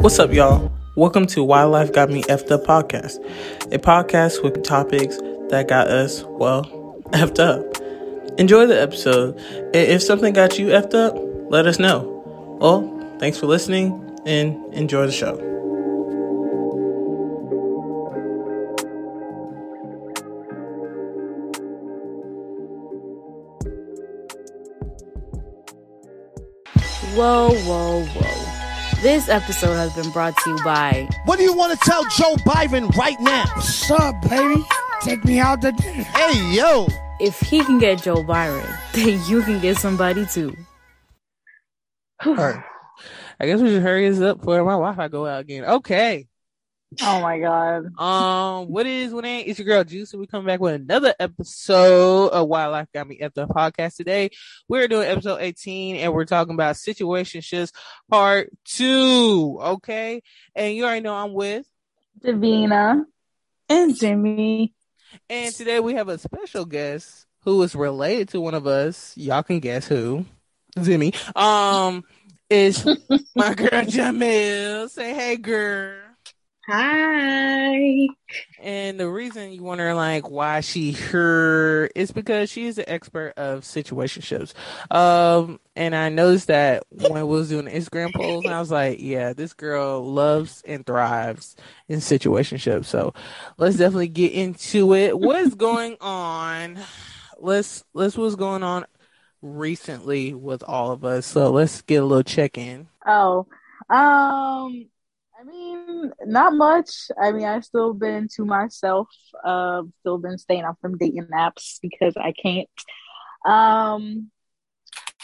What's up, y'all? Welcome to Why Life Got Me Effed Up podcast, a podcast with topics that got us, well, effed up. Enjoy the episode. If something got you effed up, let us know. Well, thanks for listening and enjoy the show. Whoa, whoa, whoa. This episode has been brought to you by What do you want to tell Joe Biden right now? What's up, baby? Take me out to dinner. Hey, yo. If he can get Joe Byron, then you can get somebody too. All right. I guess we should hurry this up before my Wi-Fi go out again. Okay. Oh my god. Um, what is what ain't? It's your girl Juice, and we come back with another episode of Why Life Got Me at the podcast. Today, we're doing episode 18, and we're talking about situationships part two. Okay, and you already know I'm with, Devina. And Jimmy. and today we have a special guest who is related to one of us. Y'all can guess who? Jimmy. Um, is my girl Jamil. Say hey, girl. Hi. And the reason you wonder like why she her is because she is an expert of situationships. Um, and I noticed that when we was doing Instagram polls, I was like, yeah, this girl loves and thrives in situationships. So let's definitely get into it. What's going on? Let's let's what's going on recently with all of us. So let's get a little check in. Oh. Um I mean, not much. I mean, I've still been to myself. Uh, still been staying off from dating apps because I can't. Um,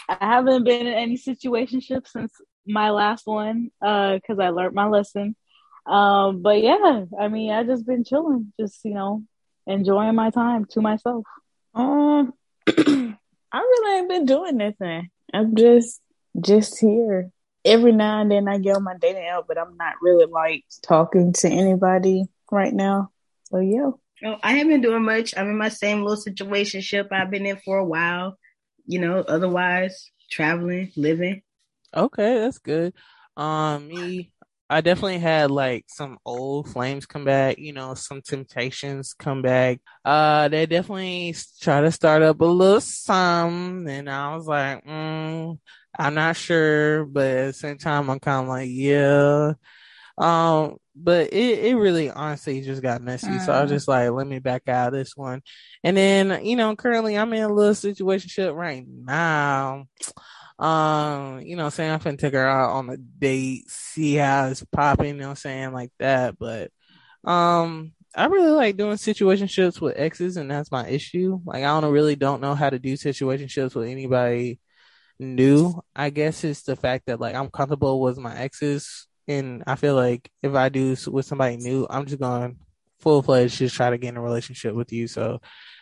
I haven't been in any situationship since my last one. Uh, because I learned my lesson. Um, but yeah, I mean, I just been chilling, just you know, enjoying my time to myself. Um, I really ain't been doing nothing. I'm just just here. Every now and then I get on my dating app, but I'm not really like talking to anybody right now. So yeah. Oh, I haven't been doing much. I'm in my same little situationship I've been in for a while. You know, otherwise traveling, living. Okay, that's good. Um, me, I definitely had like some old flames come back. You know, some temptations come back. Uh, they definitely try to start up a little some, and I was like, mm, I'm not sure, but at the same time, I'm kind of like, yeah. Um, but it, it really honestly just got messy. So I was Mm. just like, let me back out of this one. And then, you know, currently I'm in a little situationship right now. Um, you know, saying I'm finna take her out on a date, see how it's popping, you know, I'm saying like that. But, um, I really like doing situationships with exes, and that's my issue. Like, I don't really don't know how to do situationships with anybody new. I guess it's the fact that like I'm comfortable with my exes, and I feel like if I do with somebody new, I'm just going full fledged just try to get in a relationship with you. So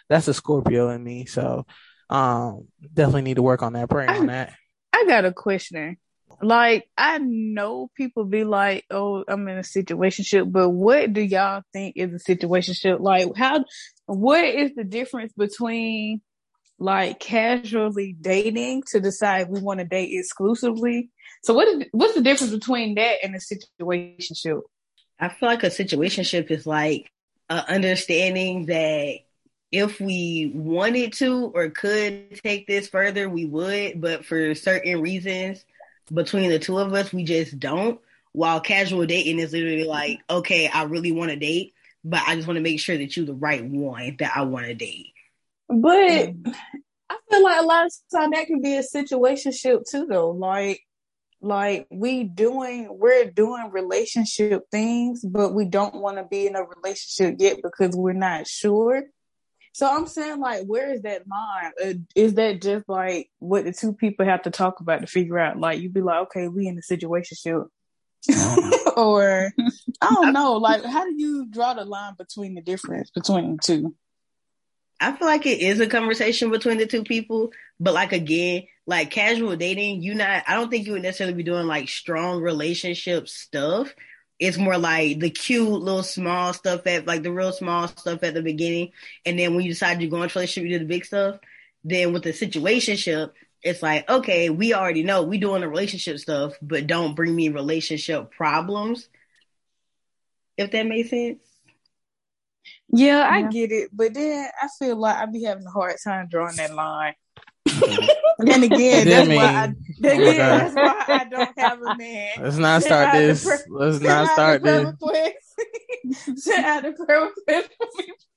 that's a Scorpio in me. So, um, definitely need to work on that, pray on that. I got a question. Like I know people be like, "Oh, I'm in a situationship," but what do y'all think is a situationship? Like, how? What is the difference between like casually dating to decide we want to date exclusively? So, what is what's the difference between that and a situationship? I feel like a situationship is like understanding that if we wanted to or could take this further, we would, but for certain reasons between the two of us, we just don't. While casual dating is literally like, okay, I really want to date, but I just want to make sure that you're the right one that I want to date. But I feel like a lot of time that can be a situationship too, though. Like, like we doing, we're doing relationship things, but we don't want to be in a relationship yet because we're not sure. So I'm saying, like, where is that line? Uh, is that just like what the two people have to talk about to figure out? Like, you'd be like, okay, we in a situationship, or I don't know. Like, how do you draw the line between the difference between the two? I feel like it is a conversation between the two people, but like again, like casual dating, you not I don't think you would necessarily be doing like strong relationship stuff. It's more like the cute little small stuff at like the real small stuff at the beginning. And then when you decide you're going to relationship, you do the big stuff. Then with the situationship, it's like, okay, we already know we doing the relationship stuff, but don't bring me relationship problems. If that makes sense. Yeah, I Yeah. get it, but then I feel like I be having a hard time drawing that line. and again, that's Then why I, again, Okay. that's why I don't have a man. Let's not start this. per- Let's not start this. Send out the prayer request for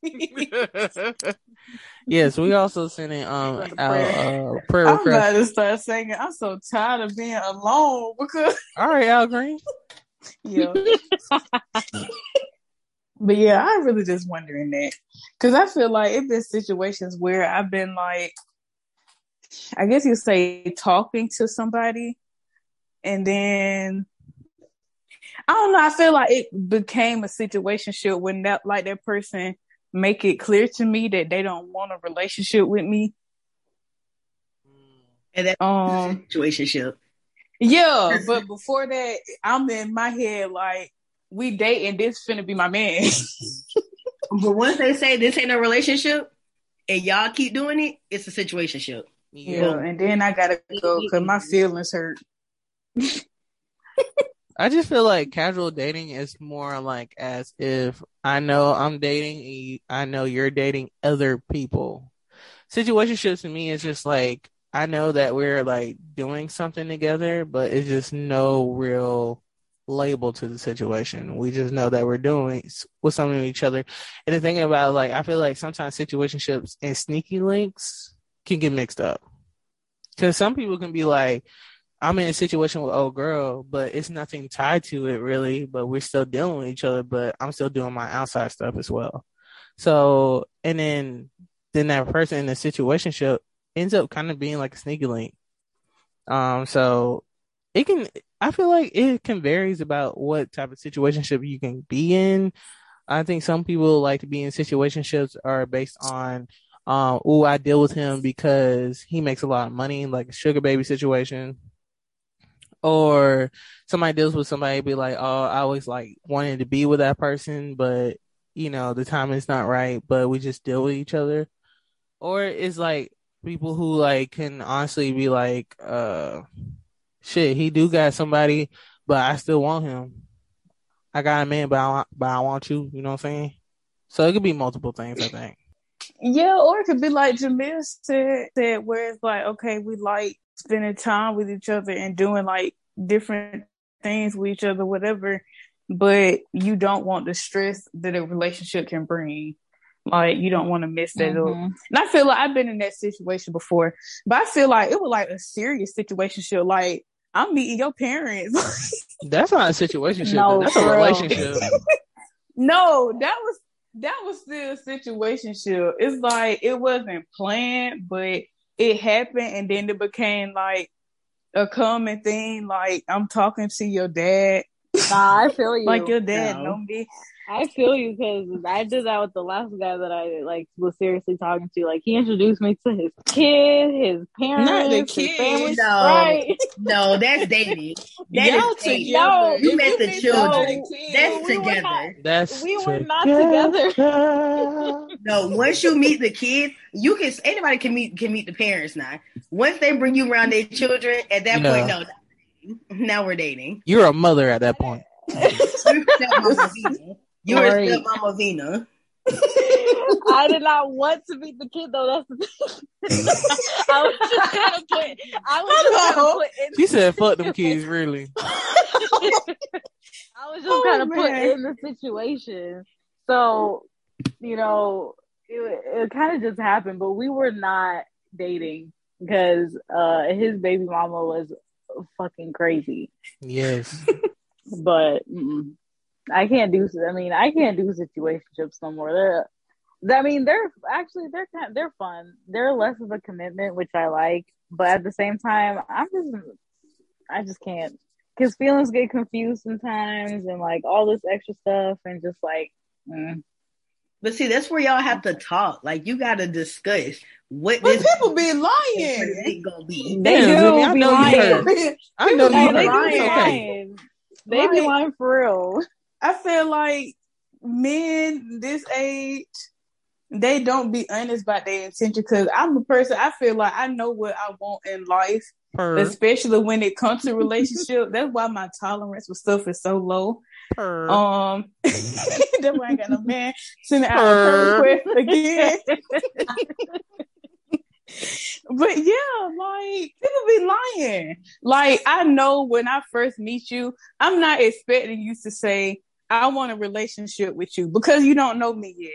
me, please. yes, we also sending um Send a out prayer. uh prayer I'm about to start singing. I'm so tired of being alone because All right, Al Green. yeah. But yeah, I'm really just wondering that because I feel like it been situations where I've been like, I guess you say talking to somebody, and then I don't know. I feel like it became a situation when that like that person make it clear to me that they don't want a relationship with me. And that's Um, situationship. Yeah, but before that, I'm in my head like we dating. This finna be my man. But once they say this ain't a relationship and y'all keep doing it, it's a situationship. yeah, and then I gotta go because my feelings hurt. I just feel like casual dating is more like as if I know I'm dating, and I know you're dating other people. Situationships to me is just like I know that we're like doing something together, but it's just no real label to the situation. We just know that we're doing with something with each other. And the thing about like I feel like sometimes situationships and sneaky links can get mixed up. Cause some people can be like, I'm in a situation with old girl, but it's nothing tied to it really. But we're still dealing with each other. But I'm still doing my outside stuff as well. So and then then that person in the situationship ends up kind of being like a sneaky link. Um, so it can. I feel like it can varies about what type of situationship you can be in. I think some people like to be in situationships are based on, um, oh, I deal with him because he makes a lot of money, like a sugar baby situation or somebody deals with somebody be like, oh, I always like wanted to be with that person, but you know the time is not right, but we just deal with each other. Or it's like people who like can honestly be like, uh, shit, he do got somebody, but I still want him. I got a man, but I want, but I want you. You know what I'm saying? So it could be multiple things. I think. Yeah, or it could be like Jamil said, said where it's like, okay, we like spending time with each other and doing like different things with each other, whatever, but you don't want the stress that a relationship can bring. Like you don't want to mess that up. Mhm. And I feel like I've been in that situation before, but I feel like it was like a serious situation. Shit, like I'm meeting your parents. That's not a situation. No, That's a relationship. no, that was that was still a situation. It's like it wasn't planned, but it happened, and then it became like a common thing. Like I'm talking to your dad, Nah, I feel you. like your dad No. know me. I feel you because I did that with the last guy that I like was seriously talking to. Like he introduced me to his kid, his parents, Not the his kid. family. No. Right? No, that's dating. That Y'all is dating. together. You If met the children. together, That's we together. not- That's We were not together. No, once you meet the kids, you can anybody can meet can meet the parents now. Once they bring you around their children, at that Yeah. point, no, now we're dating. You're a mother at that point. You're stepmama Vina. You're Right. stepmama Vina. I did not want to meet the kid though. That's the thing. I was just kind of put. I was just kind of put in. She said, "Fuck them kids." Really? I was just Oh, kind of put in the situation. So, you know, it, it kind of just happened, but we were not dating because uh, his baby mama was fucking crazy. Yes. But mm, I can't do. I mean, I can't do situationships no more. They're, I mean, they're actually they're kind they're fun. They're less of a commitment, which I like. But at the same time, I'm just I just can't because feelings get confused sometimes, and like all this extra stuff, and just like. Mm. But see, that's where y'all have to talk. Like you got to discuss what But this people be lying. date gonna be. They do I be know you lying. heard. I know you they be lying. They be lying for real. I feel like men this age, they don't be honest about their intention because I'm a person I feel like I know what I want in life, Per, especially when it comes to relationship. That's why my tolerance for stuff is so low. per. Um, that's why I got no man sending out a request again. but yeah, like people be lying. Like I know when I first meet you, I'm not expecting you to say I want a relationship with you because you don't know me yet.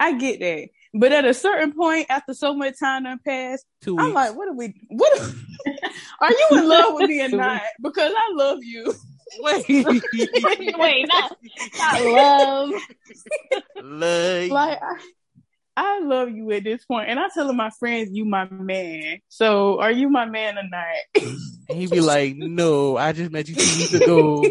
I get that. But at a certain point, after so much time done passed, Two I'm weeks. like, what are we? What are, are you in love with me or not? Because I love you. Wait. Wait, not, not love. Like, like I, I love you at this point, and I telling my friends you my man. So are you my man or not? and he'd be like, no, I just met you two weeks ago.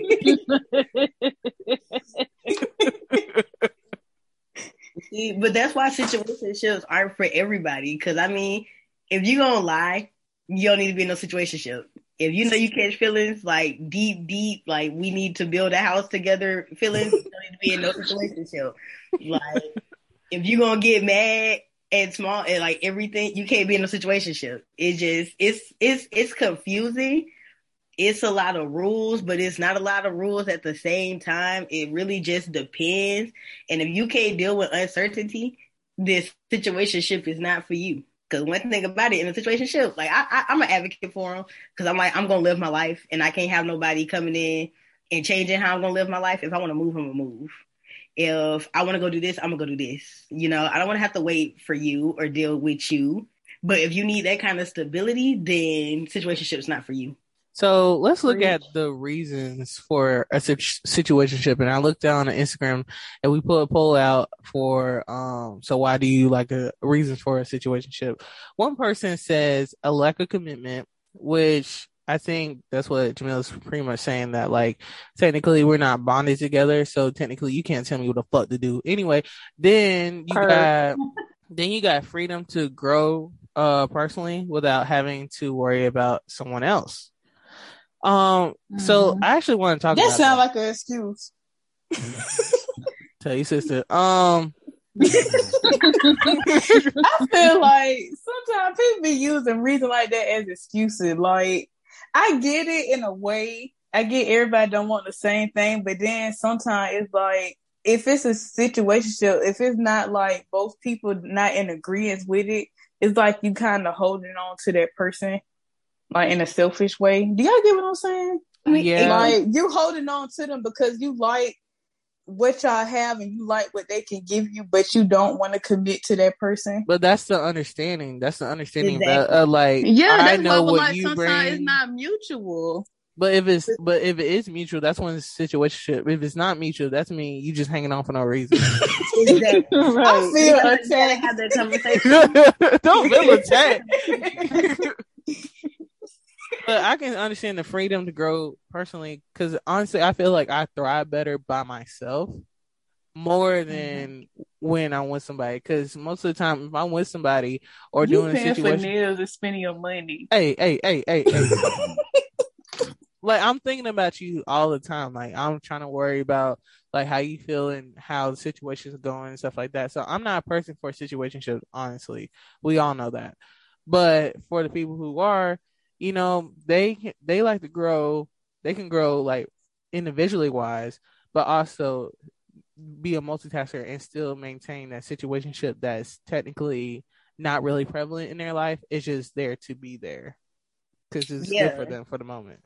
But that's why situationships aren't for everybody. Because I mean, if you gonna lie, you don't need to be in no situationship. If you know you catch feelings like deep, deep, like we need to build a house together, feelings you don't need to be in no situationship. Like if you gonna get mad and small and like everything, you can't be in a situationship. It just it's it's it's confusing. It's a lot of rules, but it's not a lot of rules at the same time. It really just depends. And if you can't deal with uncertainty, this situationship is not for you. Because one thing about it in a situationship, like I, I, I'm an advocate for them because I'm like I'm gonna live my life, and I can't have nobody coming in and changing how I'm gonna live my life. If I want to move, I'm gonna move. If I want to go do this, I'm gonna go do this. You know, I don't want to have to wait for you or deal with you. But if you need that kind of stability, then situationship's not for you. So let's look at the reasons for a situ- situationship. And I looked down on Instagram and we put a poll out for, um, so why do you like a reasons for a situationship? One person says a lack of commitment, which I think that's what Jamila's pretty much saying that like technically we're not bonded together. So technically you can't tell me what the fuck to do. Anyway, then you Her. got, then you got freedom to grow, uh, personally without having to worry about someone else. Um, so Mhm. I actually want to talk about That sounds like an excuse. tell you sister. Um, I feel like sometimes people be using reason like that as excuses. Like I get it in a way. I get everybody don't want the same thing, but then sometimes it's like if it's a situationship, if it's not like both people not in agreement with it, it's like you kind of holding on to that person, like in a selfish way. Do y'all get what I'm saying? yeah, Like you holding on to them because you like what y'all have and you like what they can give you, but you don't want to commit to that person. but that's the understanding. That's the understanding Exactly. that uh, like Yeah, I that's know why, what like you sometimes bring. it's not mutual. But if it's but if it is mutual, that's when it's situationship. If it's not mutual, that's me. you just hanging on for no reason. Exactly. I feel gotta- gotta attacked. have that conversation. Don't feel attacked. But I can understand the freedom to grow personally because honestly, I feel like I thrive better by myself more mm-hmm. than when I'm with somebody. Because most of the time, if I'm with somebody or you doing a paying for situation, nails and spending your money. hey, hey, hey, hey, hey. like I'm thinking about you all the time. Like I'm trying to worry about like how you feel and how the situation's going and stuff like that. So I'm not a person for situationships, honestly. We all know that. But for the people who are, you know, they they like to grow. They can grow like individually wise, but also be a multitasker and still maintain that situationship that's technically not really prevalent in their life. It's just there to be there because it's Yeah. good for them for the moment.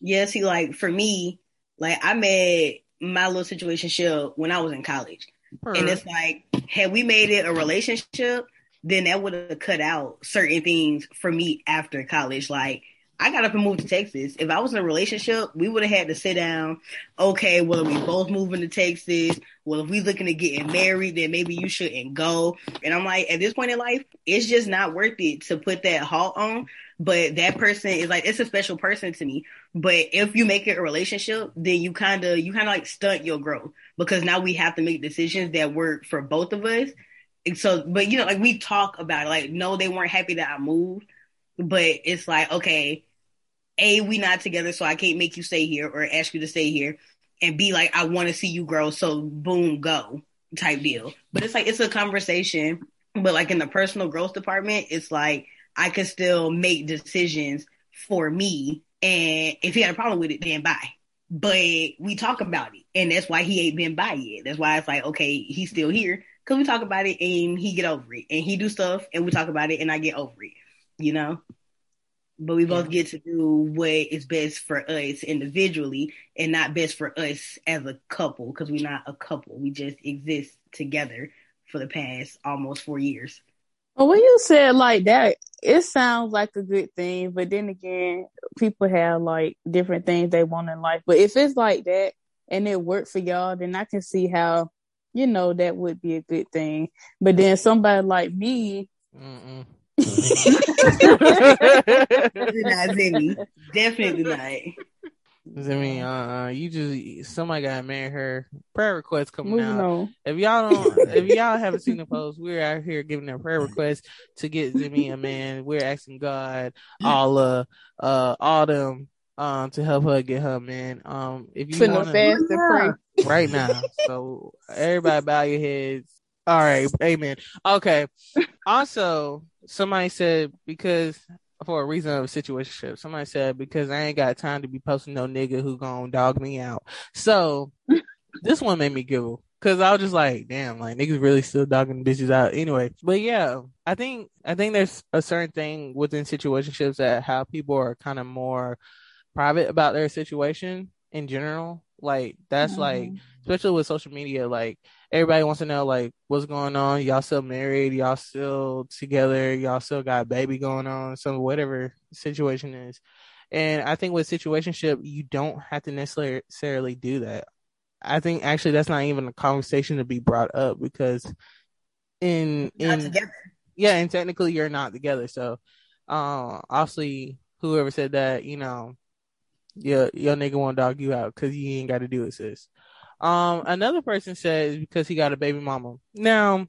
Yeah, see, like for me, like I met my little situation when I was in college. And it's like, had we made it a relationship, then that would have cut out certain things for me after college. Like, I got up and moved to Texas. If I was in a relationship, we would have had to sit down. Okay, well, if we both moving to Texas, well, if we looking to getting married, then maybe you shouldn't go. And I'm like, at this point in life, it's just not worth it to put that halt on. But that person is like, it's a special person to me. But if you make it a relationship, then you kind of, you kind of like stunt your growth because now we have to make decisions that work for both of us. And so, but you know, like we talk about it, like, no, they weren't happy that I moved, but it's like, okay, A, we not together, so I can't make you stay here or ask you to stay here. And B, like, I want to see you grow, so boom, go type deal. But it's like, it's a conversation But like in the personal growth department, it's like I could still make decisions for me. And if he had a problem with it, then bye. But we talk about it. And that's why he ain't been by yet. That's why it's like, okay, he's still here. Cause we talk about it and he get over it. And he do stuff and we talk about it and I get over it. You know? But we both get to do what is best for us individually and not best for us as a couple because we're not a couple. We just exist together for the past almost four years. Well, when you said like that, it sounds like a good thing, but then again, people have like different things they want in life. But if it's like that and it worked for y'all, then I can see how, you know, that would be a good thing. But then somebody like me, Mm-mm. not Zemi. Definitely not. I mean, uh, you just somebody got to marry her. Prayer requests coming moving out. on. If y'all don't, if y'all haven't seen the post, we're out here giving a prayer request to get Zemi a man. We're asking God, all uh, uh, all them, um, to help her get her man. Um, if you Finna want fast and pray. right now, so everybody bow your heads. All right, amen. Okay. Also, somebody said because for a reason of a situation, somebody said because I ain't got time to be posting no nigga who gonna dog me out. So this one made me giggle because I was just like, damn, like niggas really still dogging bitches out anyway. But yeah, I think I think there's a certain thing within situationships that how people are kind of more private about their situation in general. Like that's like especially with social media, like everybody wants to know like what's going on. Y'all still married? Y'all still together? Y'all still got a baby going on? Some whatever situation is. And I think with situationship, you don't have to necessarily do that. I think actually that's not even a conversation to be brought up because in in yeah, and technically you're not together. So, uh, obviously, whoever said that, you know, your your nigga won't dog you out because you ain't got to do it, sis. Um, another person says because he got a baby mama. Now,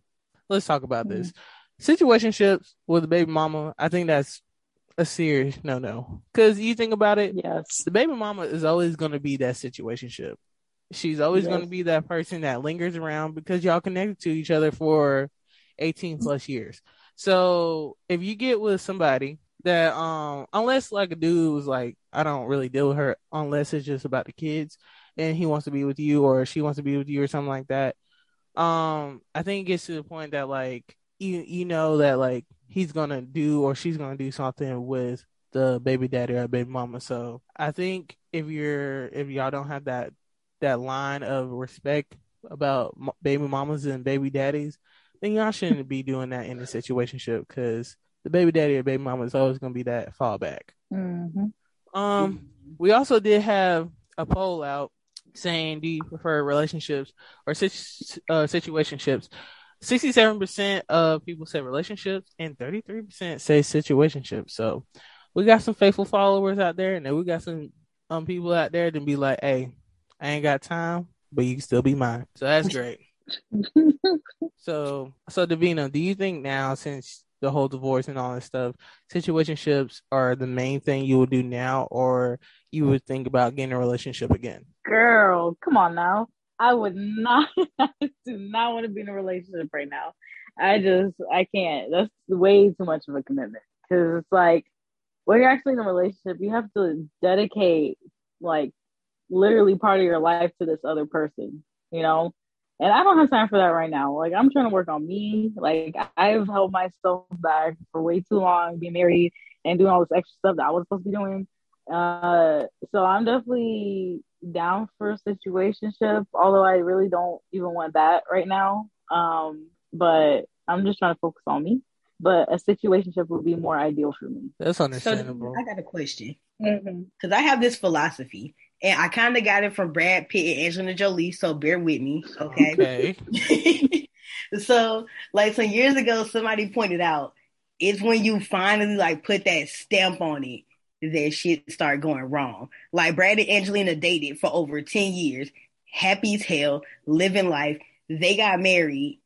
let's talk about this. Situationships with a baby mama, I think that's a serious no no. Because you think about it, Yes. the baby mama is always going to be that situationship. She's always Yes. going to be that person that lingers around because y'all connected to each other for 18 plus years. So if you get with somebody that, um, unless like a dude was like, I don't really deal with her unless it's just about the kids and he wants to be with you or she wants to be with you or something like that. Um, I think it gets to the point that like you you know that like he's gonna do or she's gonna do something with the baby daddy or baby mama. So I think if you're if y'all don't have that that line of respect about baby mamas and baby daddies, then y'all shouldn't be doing that in a situationship because the baby daddy or baby mama is always gonna be that fallback. hmm Um, we also did have a poll out saying, "Do you prefer relationships or situ- uh, situationships?" Sixty-seven percent of people say relationships, and thirty-three percent say situationships. So we got some faithful followers out there, and then we got some um people out there to be like, "Hey, I ain't got time, but you can still be mine." So that's great. So, so Devina, do you think now, since the whole divorce and all that stuff, situationships are the main thing you would do now, or you would think about getting a relationship again? Girl, come on now. I would not I do not want to be in a relationship right now. I just I can't. That's way too much of a commitment. Cause it's like when you're actually in a relationship, you have to dedicate like literally part of your life to this other person, you know? And I don't have time for that right now. Like I'm trying to work on me. Like I've held myself back for way too long, being married and doing all this extra stuff that I was supposed to be doing. Uh, so I'm definitely down for a situationship, although I really don't even want that right now. Um, but I'm just trying to focus on me. But a situationship would be more ideal for me. That's So understandable. I got a question Mm-hmm. because I have this philosophy, and I kind of got it from Brad Pitt and Angelina Jolie. So bear with me, okay? Okay. so, like some years ago, somebody pointed out it's when you finally like put that stamp on it that shit start going wrong. Like Brad and Angelina dated for over 10 years, happy as hell, living life. They got married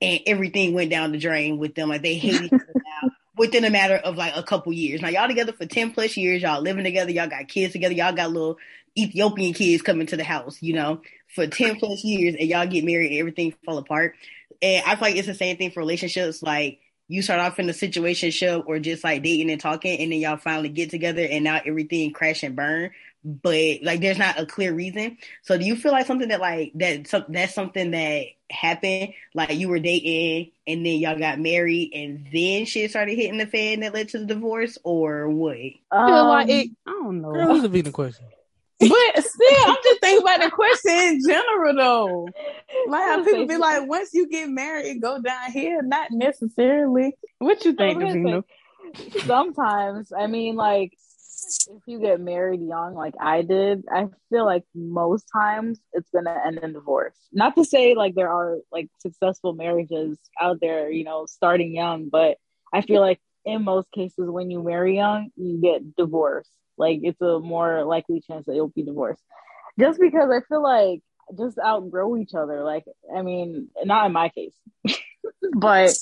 and everything went down the drain with them. Like they hate each other now within a matter of like a couple years. Now y'all together for 10 plus years, y'all living together, y'all got kids together, y'all got little Ethiopian kids coming to the house, you know, for 10 plus years and y'all get married and everything fall apart. And I feel like it's the same thing for relationships. Like you start off in a situation ship or just like dating and talking, and then y'all finally get together, and now everything crash and burn. But like, there's not a clear reason. So, do you feel like something that like that? So that's something that happened. Like you were dating, and then y'all got married, and then shit started hitting the fan that led to the divorce, or what? I feel like Um, it. I don't know. Girl, this would be the question. But still, I'm just thinking about the question in general, though. Like how people be like, once you get married, it go down here. Not necessarily. What you think, Devina? sometimes i mean like if you get married young like i did i feel like most times it's gonna end in divorce not to say like there are like successful marriages out there you know starting young but i feel like in most cases when you marry young you get divorced like it's a more likely chance that you'll be divorced. Just because i feel like just outgrow each other. Like i mean not in my case. But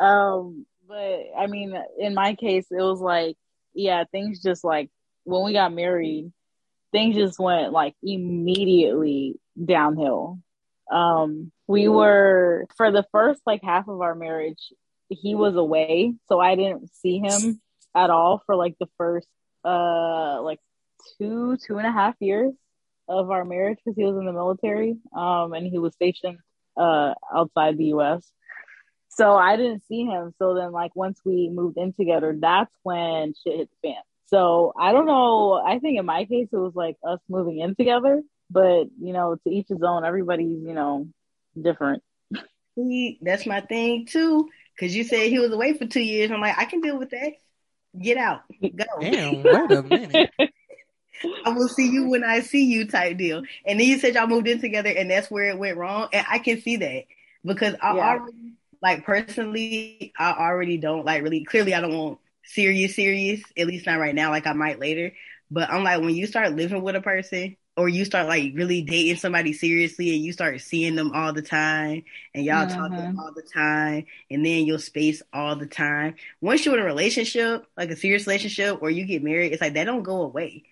um but i mean in my case it was like yeah things just like when we got married things just went like immediately downhill. Um we were for the first like half of our marriage he was away so i didn't see him at all for like the first uh like two two and a half years of our marriage because he was in the military um and he was stationed uh outside the us so I didn't see him. So then, like, once we moved in together, that's when shit hit the fan. So I don't know. I think in my case, it was like us moving in together, but you know, to each his own. Everybody's, you know, different. That's my thing too. Cause you said he was away for two years. I'm like, I can deal with that. Get out, go. Damn, wait a minute. I will see you when I see you type deal. And then you said y'all moved in together and that's where it went wrong. And I can see that because I Yeah. already like personally, I already don't like really clearly I don't want serious, serious, at least not right now, like I might later. But I'm like when you start living with a person or you start like really dating somebody seriously and you start seeing them all the time and y'all talking Mhm. all the time and then you'll space all the time. Once you're in a relationship, like a serious relationship or you get married, it's like that don't go away.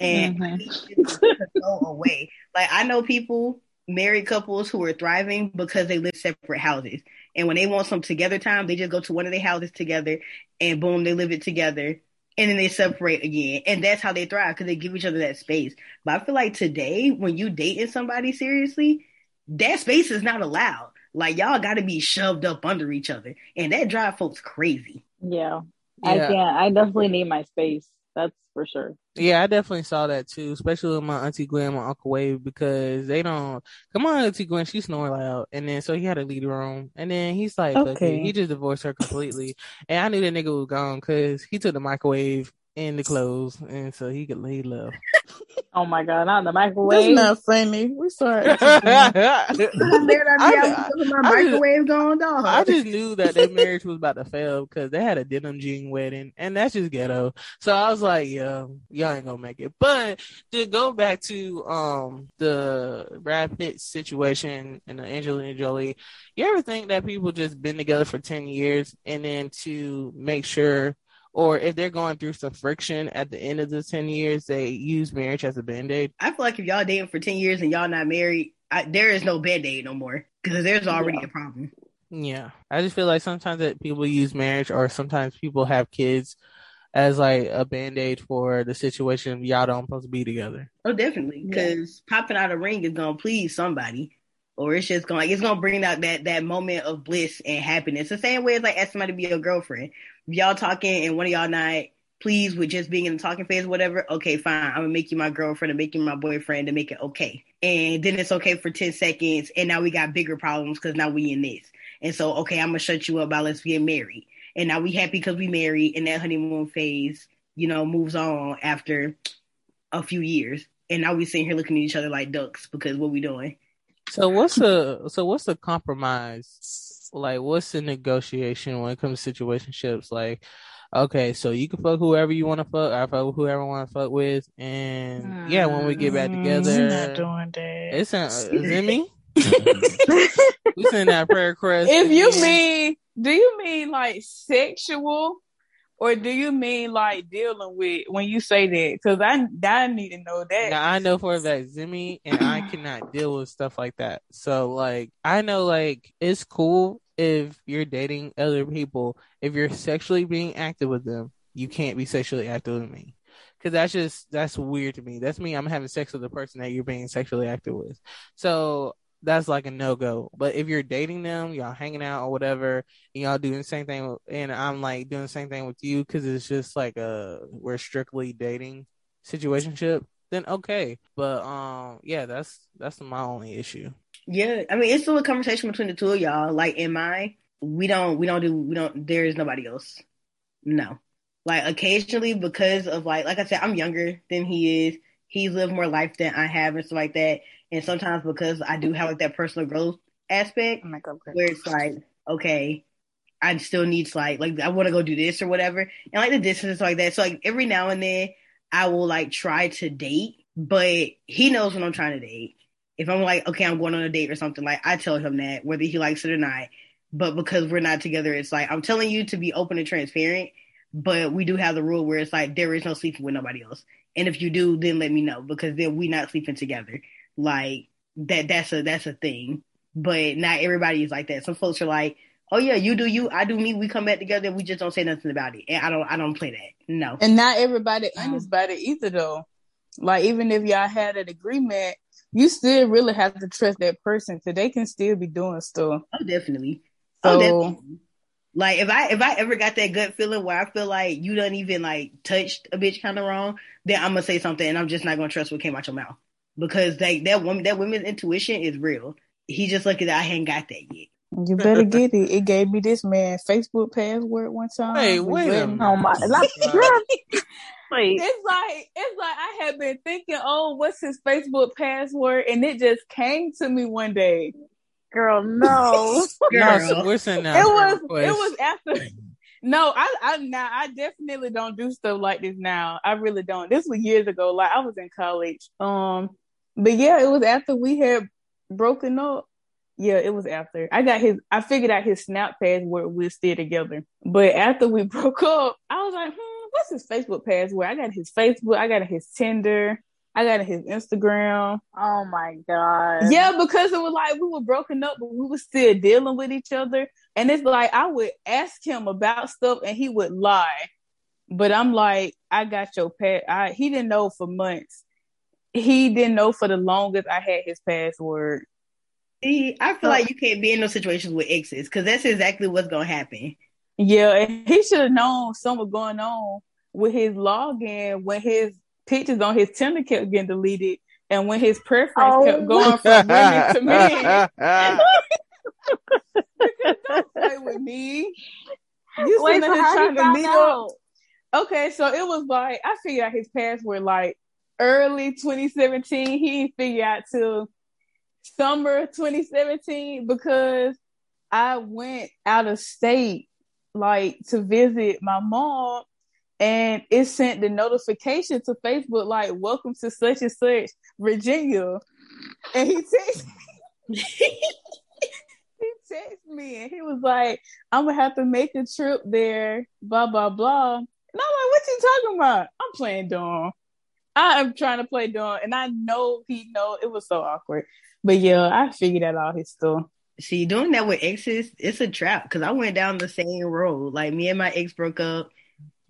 And Mhm. I think it's gonna go away. Like I know people, married couples who are thriving because they live separate houses. And when they want some together time, they just go to one of their houses together and boom, they live it together. And then they separate again. And that's how they thrive because they give each other that space. But I feel like today, when you dating somebody seriously, that space is not allowed. Like y'all gotta be shoved up under each other. And that drive folks crazy. Yeah, I Yeah. can't. I definitely need my space. That's for sure. Yeah, I definitely saw that too, especially with my auntie Gwen, my uncle Wave, because they don't. Come on, auntie Gwen, she snore loud, and then so he had to leave the room, and then he's like, Okay. he just divorced her completely, and I knew that nigga was gone because he took the microwave in the clothes, and so he could he left. Oh my god, not in the That's microwave. not funny. We sorry. I, I, I- my I just- microwave going. I just knew that their marriage was about to fail because they had a denim jean wedding, and that's just ghetto. So I was like, "Yeah, y'all ain't gonna make it." But to go back to um the Brad Pitt situation and the Angelina Jolie, you ever think that people just been together for ten years and then to make sure, or if they're going through some friction at the end of the ten years, they use marriage as a band aid? I feel like if y'all dating for 10 years and y'all not married, I, there is no band aid no more because there's already Yeah. a problem. Yeah, I just feel like sometimes that people use marriage, or sometimes people have kids as like a band aid for the situation y'all don't supposed to be together. Oh, definitely. Because popping out a ring is gonna please somebody, or it's just gonna it's gonna bring out that that moment of bliss and happiness. The same way as like asking somebody to be your girlfriend. If y'all talking and one of y'all not pleased with just being in the talking phase, whatever. Okay, fine. I'm gonna make you my girlfriend and make you my boyfriend to make it okay. And then it's okay for ten seconds, and now we got bigger problems because now we in this. And so, okay, I'm gonna shut you up by let's get married. And now we happy because we married, and that honeymoon phase, you know, moves on after a few years. And now we sitting here looking at each other like ducks because what we doing? So what's the so what's the compromise? Like what's the negotiation when it comes to situationships? Like, okay, so you can fuck whoever you want to fuck, I fuck whoever I want to fuck with, and yeah, when we get back Mm, together, We're not doing that. it's a, is it me? we send that prayer request. if you then- mean, do you mean like sexual or do you mean like dealing with when you say that? Because I I need to know that. Now I know for a fact Zemi and I cannot deal with stuff like that. So like I know like it's cool if you're dating other people. If you're sexually being active with them, you can't be sexually active with me. Cause that's just that's weird to me. That's me. I'm having sex with the person that you're being sexually active with. So that's like a no go. But if you're dating them, y'all hanging out or whatever, and y'all doing the same thing, and I'm like doing the same thing with you because it's just like a we're strictly dating situationship, then okay. But um, yeah, that's that's my only issue. Yeah, I mean it's still a conversation between the two of y'all. Like in my, we don't we don't do we don't. There is nobody else. No, like occasionally because of like like I said, I'm younger than he is. He's lived more life than I have and stuff like that. And sometimes because I do have like that personal growth aspect, Oh God. where it's like, okay, I still need to like, like I want to go do this or whatever, and like the distance like that. So like every now and then, I will like try to date, but he knows when I'm trying to date. If I'm like, okay, I'm going on a date or something, like I tell him that whether he likes it or not. But because we're not together, it's like I'm telling you to be open and transparent. But we do have the rule where it's like there is no sleeping with nobody else. And if you do, then let me know because then we not sleeping together. Like that that's a that's a thing. But not everybody is like that. Some folks are like, Oh yeah, you do you, I do me, we come back together, we just don't say nothing about it. And I don't I don't play that. No. And not everybody honest about it either, though. Like even if y'all had an agreement, you still really have to trust that person because they can still be doing stuff. Oh definitely. Oh, so oh definitely. Like if I if I ever got that gut feeling where I feel like you done even like touched a bitch kind of wrong, then I'm gonna say something and I'm just not gonna trust what came out your mouth because like that woman that woman's intuition is real. He just lucky that I hadn't got that yet. you better get it. It gave me this man Facebook password one time. Wait, We wait a minute. Oh my. Like, girl, wait. It's like it's like I had been thinking, oh, what's his Facebook password, and it just came to me one day. Girl, no. No, Girl. so we're sending out it was requests. it was after. No, I I now I definitely don't do stuff like this now. I really don't. This was years ago. Like I was in college. Um, but yeah, it was after we had broken up. Yeah, it was after I got his. I figured out his Snap password. We're still together. But after we broke up, I was like, hmm, what's his Facebook password? I got his Facebook. I got his Tinder. I got his Instagram. Oh my god. Yeah, because it was like we were broken up, but we were still dealing with each other. And it's like I would ask him about stuff and he would lie. But I'm like, I got your pet. I he didn't know for months. He didn't know for the longest I had his password. See, I feel like you can't be in those situations with exes because that's exactly what's gonna happen. Yeah, and he should have known something was going on with his login when his pictures on his Tinder kept getting deleted and when his preference Oh. kept going from women to men. Don't play with me. You Wait, so trying to meet out? up. Okay, so it was like I figured out his password like early 2017. He didn't figure out till summer 2017 because I went out of state like to visit my mom and it sent the notification to Facebook like welcome to such and such Virginia. And he texted he texted me and he was like, I'm gonna have to make a trip there, blah blah blah. And I'm like, what you talking about? I'm playing dumb. I am trying to play dumb, and I know he know it was so awkward. But yeah, I figured that out his stuff. See, doing that with exes, it's a trap because I went down the same road. Like me and my ex broke up,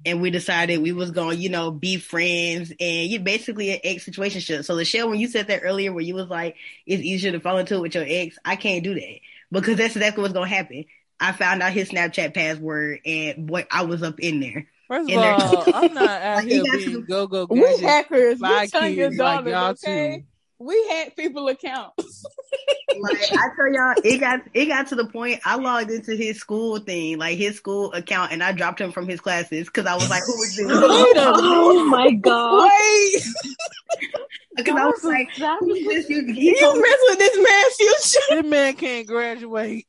and we decided we was gonna, you know, be friends, and you basically an ex situation. So Michelle, when you said that earlier, where you was like, it's easier to fall into it with your ex, I can't do that because that's exactly what's gonna happen. I found out his Snapchat password, and boy, I was up in there. First of all, I'm not out Like, here got being to- go go We hackers, spy we turn your kids like okay? too. We hack people accounts. like I tell y'all, it got it got to the point I logged into his school thing, like his school account, and I dropped him from his classes because I was like, "Who is this?" Wait a Oh my god. Wait, Because I was like, That was- this?" You, he you mess with this man's future. This man can't graduate.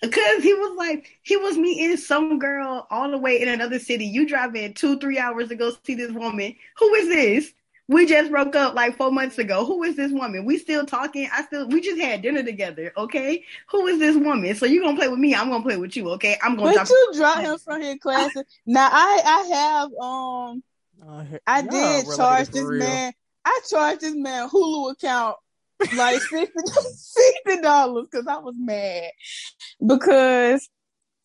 Because he was like, he was meeting some girl all the way in another city. You driving two, three hours to go see this woman. Who is this? We just broke up like four months ago. Who is this woman? We still talking. I still we just had dinner together. Okay, who is this woman? So you gonna play with me? I'm gonna play with you. Okay, I'm gonna. But talk- you drop him from his classes. now I I have um here- I did charge this real. man. I charged this man Hulu account like 60 dollars because I was mad because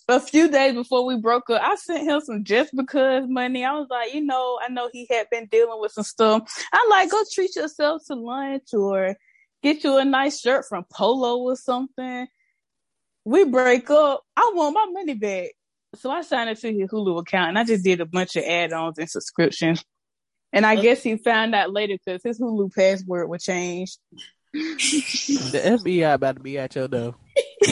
a few days before we broke up, I sent him some just because money. I was like, you know, I know he had been dealing with some stuff. I like go treat yourself to lunch or get you a nice shirt from Polo or something. We break up. I want my money back. So I signed up to his Hulu account and I just did a bunch of add-ons and subscriptions. And I guess he found out later because his Hulu password was change. The FBI about to be at your door.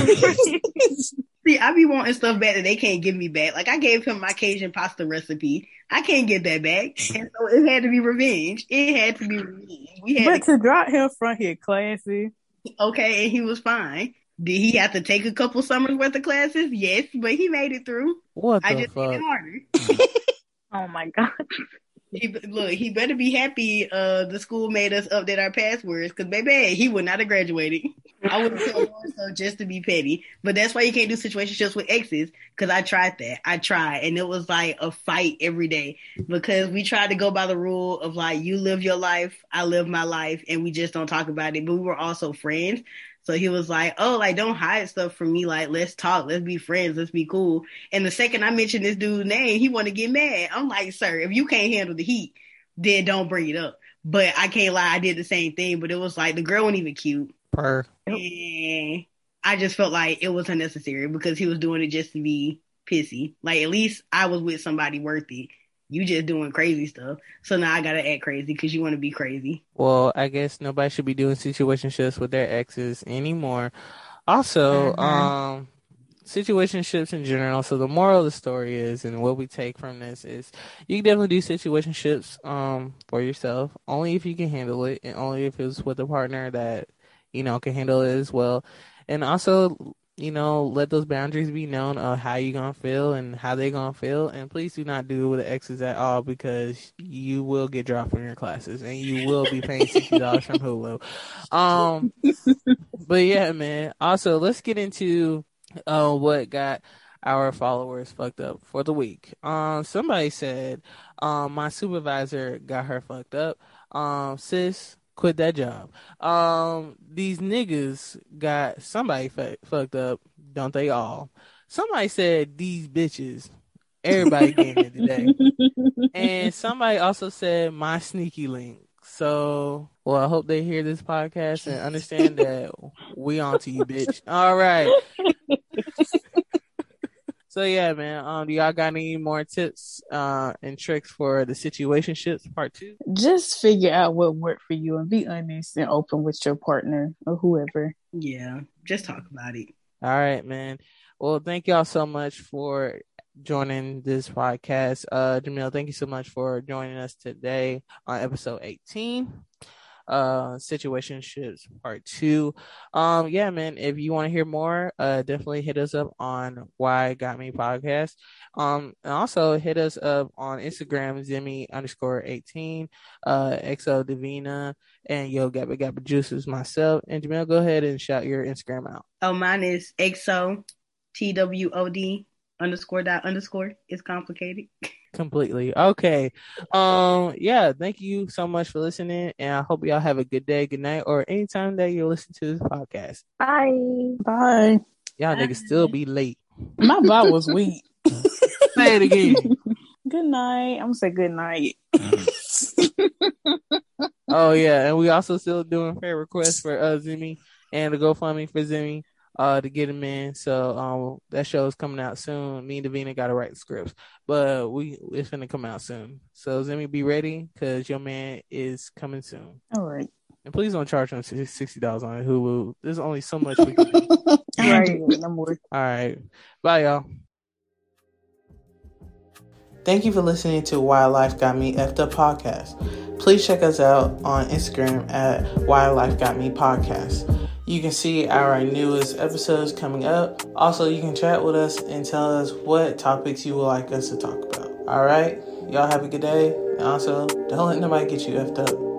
See, I be wanting stuff back that they can't give me back. Like I gave him my Cajun pasta recipe. I can't get that back, and so it had to be revenge. It had to be revenge. We had but to drop him from here, classy. okay, and he was fine. Did he have to take a couple summers worth of classes? Yes, but he made it through. What I the just made fuck? it harder. Oh my god. He, look, he better be happy. Uh, the school made us update our passwords because, baby, he would not have graduated. I would have told him so just to be petty. But that's why you can't do situationships with exes because I tried that. I tried, and it was like a fight every day because we tried to go by the rule of like you live your life, I live my life, and we just don't talk about it. But we were also friends. So he was like, "Oh, like don't hide stuff from me. Like let's talk. Let's be friends. Let's be cool." And the second I mentioned this dude's name, he want to get mad. I'm like, "Sir, if you can't handle the heat, then don't bring it up." But I can't lie, I did the same thing. But it was like the girl wasn't even cute, Per. and I just felt like it was unnecessary because he was doing it just to be pissy. Like at least I was with somebody worthy. You just doing crazy stuff. So now I gotta act crazy because you want to be crazy. Well, I guess nobody should be doing situationships with their exes anymore. Also, Mhm. um, situationships in general. So the moral of the story is, and what we take from this is, you can definitely do situationships um for yourself, only if you can handle it, and only if it's with a partner that you know can handle it as well. And also, you know, let those boundaries be known of how you gonna feel and how they gonna feel. And please do not do it with the exes at all because you will get dropped from your classes and you will be paying sixty dollars from Hulu. Um, but yeah, man. Also, let's get into uh what got our followers fucked up for the week. Um, somebody said, um, my supervisor got her fucked up. Um, sis, quit that job. Um, these niggas got somebody fu- fucked up, don't they all? Somebody said these bitches. Everybody getting it today. And somebody also said my sneaky link. So, well, I hope they hear this podcast and understand that we on to you, bitch. All right. So yeah, man. Um, do y'all got any more tips uh and tricks for the situationships part two? Just figure out what worked for you and be honest and open with your partner or whoever. Yeah, just talk about it. All right, man. Well, thank y'all so much for joining this podcast. Uh, Jamil, thank you so much for joining us today on episode 18. Uh, situationships part two. Um, yeah, man. If you want to hear more, uh, definitely hit us up on Why Got Me podcast. Um, and also hit us up on Instagram, Zemi underscore 18, uh, XO Devina, and Yo Gabba Gabba Juices myself. And Jamil, go ahead and shout your Instagram out. Oh, mine is XO TWOD underscore dot underscore. It's complicated. completely okay um yeah thank you so much for listening and i hope y'all have a good day good night or anytime that you listen to this podcast Bye. Bye. y'all niggas still be late My bot was weak. say it again Good night. I'm gonna say good night. oh yeah and we also still doing fair requests for uh zemi and the gofundme for zemi uh to get him in so um that show is coming out soon me and devina gotta write the scripts but we it's gonna come out soon so zemi be ready because your man is coming soon All right. and please don't charge him sixty dollars on Hulu. There's only so much we can do. Right. No more. All right. Bye, y'all. Thank you for listening to Why Life Got Me Effed Up podcast. Please check us out on Instagram at Why Life Got Me podcast. You can see our newest episodes coming up. Also, you can chat with us and tell us what topics you would like us to talk about. All right. Y'all have a good day. And also, don't let nobody get you effed up.